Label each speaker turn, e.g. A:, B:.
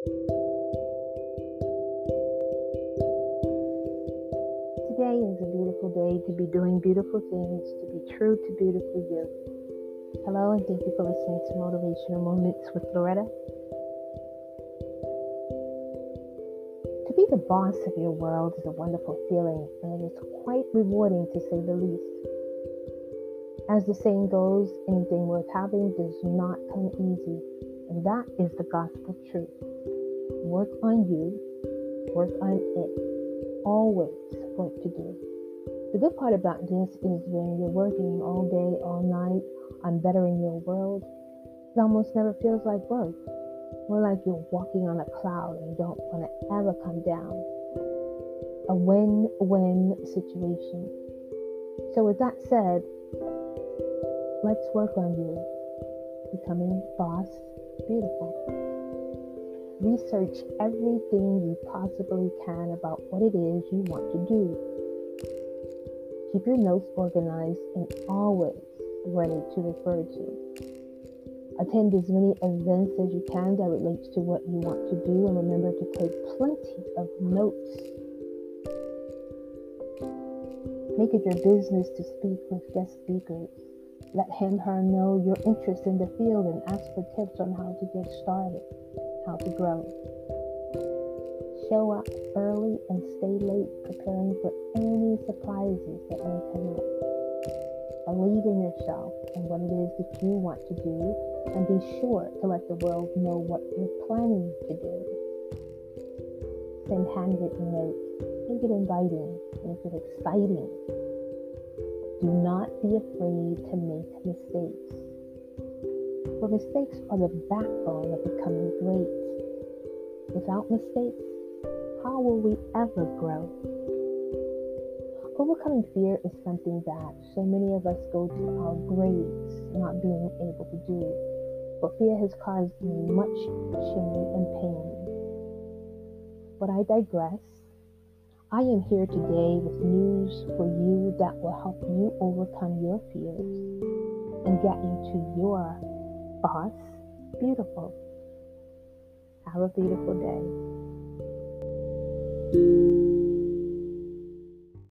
A: Today is a beautiful day to be doing beautiful things, to be true to beautiful you. Hello, and thank you for listening to Motivational Moments with Loretta. To be the boss of your world is a wonderful feeling, and it is quite rewarding to say the least. As the saying goes, anything worth having does not come easy, and that is the gospel truth. Work on you, work on it. Always work to do. The good part about this is when you're working all day, all night on bettering your world, it almost never feels like work. More like you're walking on a cloud and don't want to ever come down. A win win situation. So, with that said, let's work on you. Becoming boss beautiful. Research everything you possibly can about what it is you want to do. Keep your notes organized and always ready to refer to. Attend as many events as you can that relates to what you want to do and remember to take plenty of notes. Make it your business to speak with guest speakers. Let him, her know your interest in the field and ask for tips on how to get started, how to grow. Show up early and stay late, preparing for any surprises that may come up. Believe in yourself and what it is that you want to do, and be sure to let the world know what you're planning to do. Send handwritten notes. Make it inviting. Make it exciting. Do not be afraid to make mistakes. For mistakes are the backbone of becoming great. Without mistakes, how will we ever grow? Overcoming fear is something that so many of us go to our graves not being able to do. But fear has caused me much shame and pain. But I digress. I am here today with news that will help you overcome your fears and get you to your boss beautiful. Have a beautiful day.